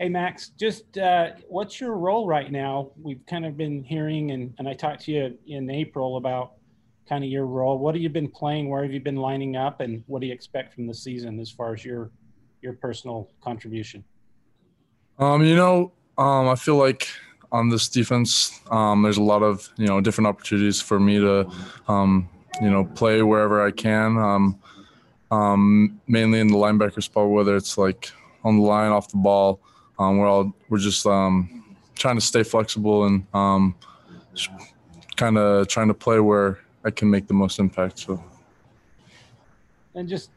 Hey, Max, just uh, what's your role right now? We've kind of been hearing, and, and I talked to you in April about kind of your role. What have you been playing? Where have you been lining up? And what do you expect from the season as far as your your personal contribution? Um, you know, um, I feel like on this defense, um, there's a lot of you know different opportunities for me to, um, you know, play wherever I can. Um, um, mainly in the linebacker spot, whether it's like on the line, off the ball. Um, we're all we're just um, trying to stay flexible and um, kind of trying to play where I can make the most impact. So, and just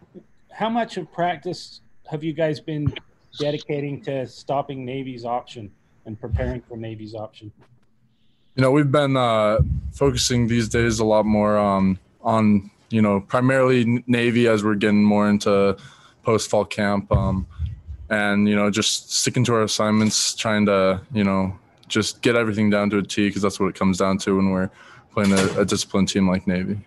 how much of practice have you guys been dedicating to stopping Navy's option and preparing for Navy's option? You know, we've been uh, focusing these days a lot more um, on you know primarily Navy as we're getting more into post fall camp. Um, and you know just sticking to our assignments trying to you know just get everything down to a t because that's what it comes down to when we're playing a, a disciplined team like navy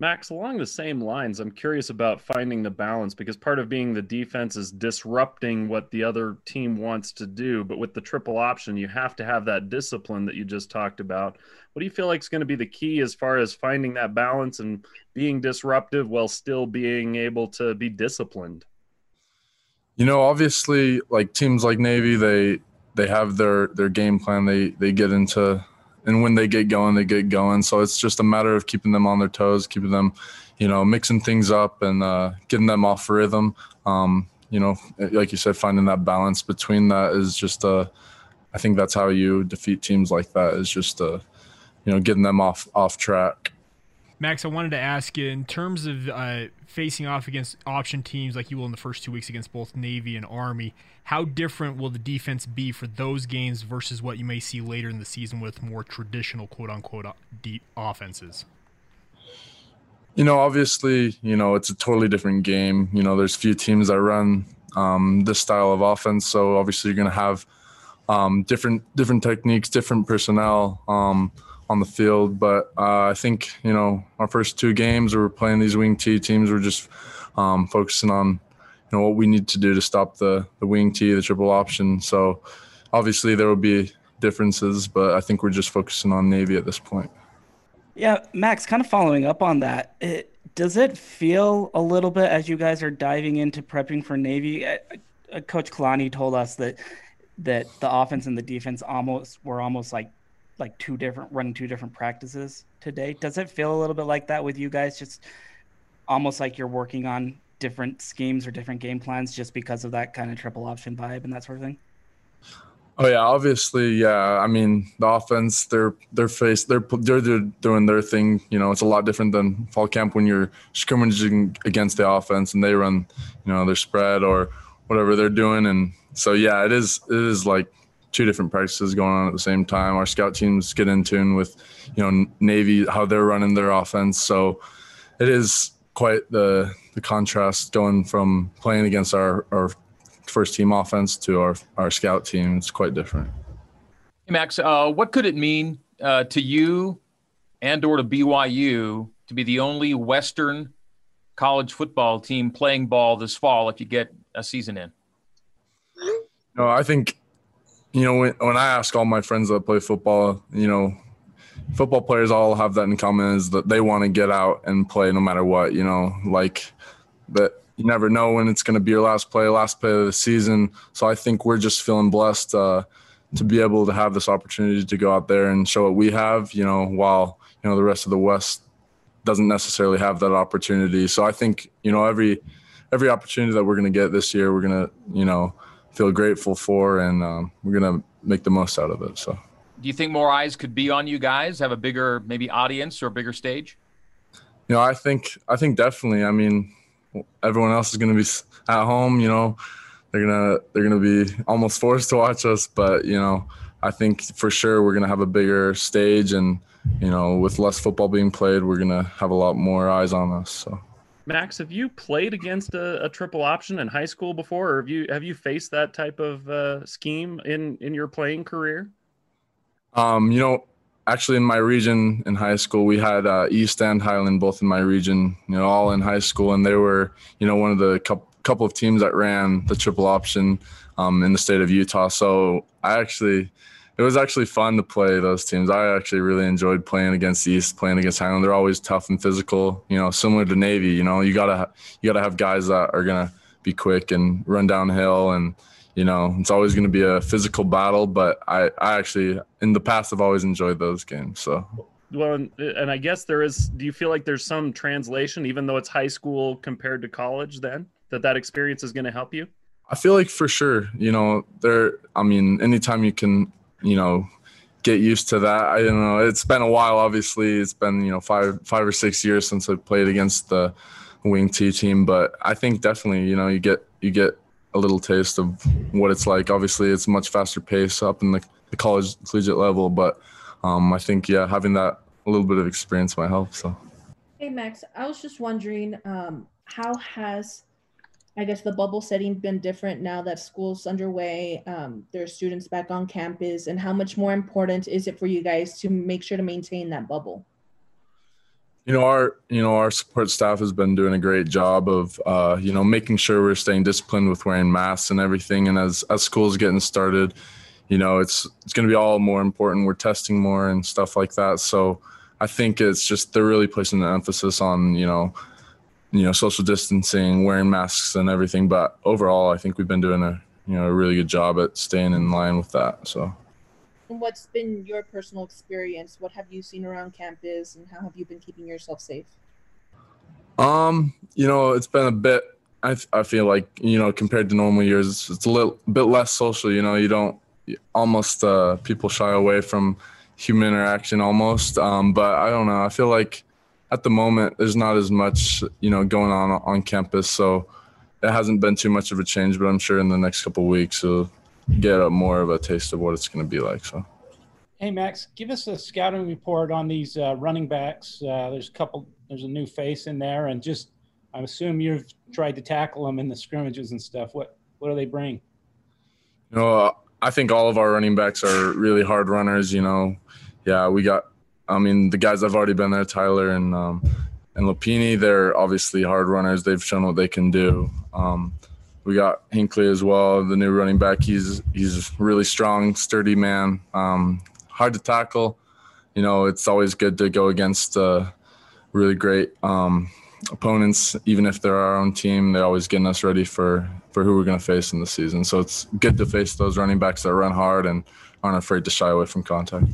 Max, along the same lines, I'm curious about finding the balance because part of being the defense is disrupting what the other team wants to do. But with the triple option, you have to have that discipline that you just talked about. What do you feel like is going to be the key as far as finding that balance and being disruptive while still being able to be disciplined? You know, obviously, like teams like Navy, they they have their their game plan. They they get into, and when they get going, they get going. So it's just a matter of keeping them on their toes, keeping them, you know, mixing things up and uh, getting them off rhythm. Um, you know, like you said, finding that balance between that is just uh, I think that's how you defeat teams like that. Is just uh, you know, getting them off off track. Max, I wanted to ask you in terms of uh, facing off against option teams like you will in the first two weeks against both Navy and Army. How different will the defense be for those games versus what you may see later in the season with more traditional quote unquote deep offenses? You know, obviously, you know it's a totally different game. You know, there's few teams that run um, this style of offense, so obviously you're going to have um, different different techniques, different personnel. Um, on the field. But uh, I think you know our first two games we were playing these wing T teams. We're just um, focusing on you know what we need to do to stop the the wing T, the triple option. So obviously there will be differences, but I think we're just focusing on Navy at this point. Yeah, Max, kind of following up on that. It, does it feel a little bit as you guys are diving into prepping for Navy? Uh, uh, Coach Kalani told us that that the offense and the defense almost were almost like like two different running two different practices today. Does it feel a little bit like that with you guys? Just almost like you're working on different schemes or different game plans just because of that kind of triple option vibe and that sort of thing? Oh yeah, obviously, yeah. I mean, the offense, they're they're face they're they're, they're doing their thing. You know, it's a lot different than fall camp when you're scrimmaging against the offense and they run, you know, their spread or whatever they're doing. And so yeah, it is it is like two different practices going on at the same time. Our scout teams get in tune with, you know, Navy how they're running their offense. So it is quite the the contrast going from playing against our our first team offense to our our scout team. It's quite different. Hey Max, uh, what could it mean uh, to you and or to BYU to be the only Western college football team playing ball this fall if you get a season in? No, I think you know, when, when I ask all my friends that play football, you know, football players all have that in common is that they want to get out and play no matter what, you know, like that you never know when it's going to be your last play, last play of the season. So I think we're just feeling blessed uh, to be able to have this opportunity to go out there and show what we have, you know, while, you know, the rest of the West doesn't necessarily have that opportunity. So I think, you know, every, every opportunity that we're going to get this year, we're going to, you know, feel grateful for, and um, we're gonna make the most out of it. So, do you think more eyes could be on you guys? Have a bigger maybe audience or a bigger stage? You know, I think I think definitely. I mean, everyone else is gonna be at home. You know, they're gonna they're gonna be almost forced to watch us, but you know, I think for sure we're gonna have a bigger stage and you know, with less football being played, we're gonna have a lot more eyes on us. So. Max, have you played against a, a, triple option in high school before, or have you have you faced that type of uh, scheme in in your playing career? Um, you know, actually, in my region in high school, we had uh, East and Highland both in my region. You know, all in high school, and they were you know one of the couple couple of teams that ran the triple option um, in the state of Utah. So I actually, it was actually fun to play those teams. I actually really enjoyed playing against East, playing against Highland. They're always tough and physical. You know, similar to Navy. You know, you gotta you gotta have guys that are gonna be quick and run downhill and you know it's always going to be a physical battle but I, I actually in the past have always enjoyed those games so well and, and i guess there is do you feel like there's some translation even though it's high school compared to college then that that experience is going to help you i feel like for sure you know there i mean anytime you can you know get used to that. I don't know it's been a while obviously. It's been you know five five or six years since i played against the wing t team but i think definitely you know you get you get a little taste of what it's like. Obviously it's much faster pace up in the, the college collegiate level but um, i think yeah having that a little bit of experience might help so. Hey max i was just wondering um, how has I guess the bubble setting been different now that school's underway. Um, there's students back on campus, and how much more important is it for you guys to make sure to maintain that bubble? You know, our you know our support staff has been doing a great job of uh, you know making sure we're staying disciplined with wearing masks and everything. And as as school's getting started, you know it's it's going to be all more important. We're testing more and stuff like that. So I think it's just they're really placing the emphasis on you know you know social distancing wearing masks and everything but overall i think we've been doing a you know a really good job at staying in line with that so. And what's been your personal experience? What have you seen around campus and how have you been keeping yourself safe? Um you know it's been a bit i, I feel like you know compared to normal years it's, it's a little bit less social you know you don't almost uh people shy away from human interaction almost um but i don't know i feel like at the moment there's not as much you know going on on campus so it hasn't been too much of a change but i'm sure in the next couple weeks we'll get a more of a taste of what it's going to be like so. Hey max give us a scouting report on these uh, running backs. Uh, there's a couple there's a new face in there and just i assume you've tried to tackle them in the scrimmages and stuff. What what do they bring? You know uh, i think all of our running backs are really hard runners you know. Yeah we got I mean, the guys I've already been there, Tyler and um, and Lopini, they're obviously hard runners. They've shown what they can do. Um, we got Hinckley as well, the new running back. He's he's really strong, sturdy man. Um, hard to tackle. You know, it's always good to go against uh, really great um, opponents, even if they're our own team. They're always getting us ready for for who we're going to face in the season. So it's good to face those running backs that run hard and aren't afraid to shy away from contact.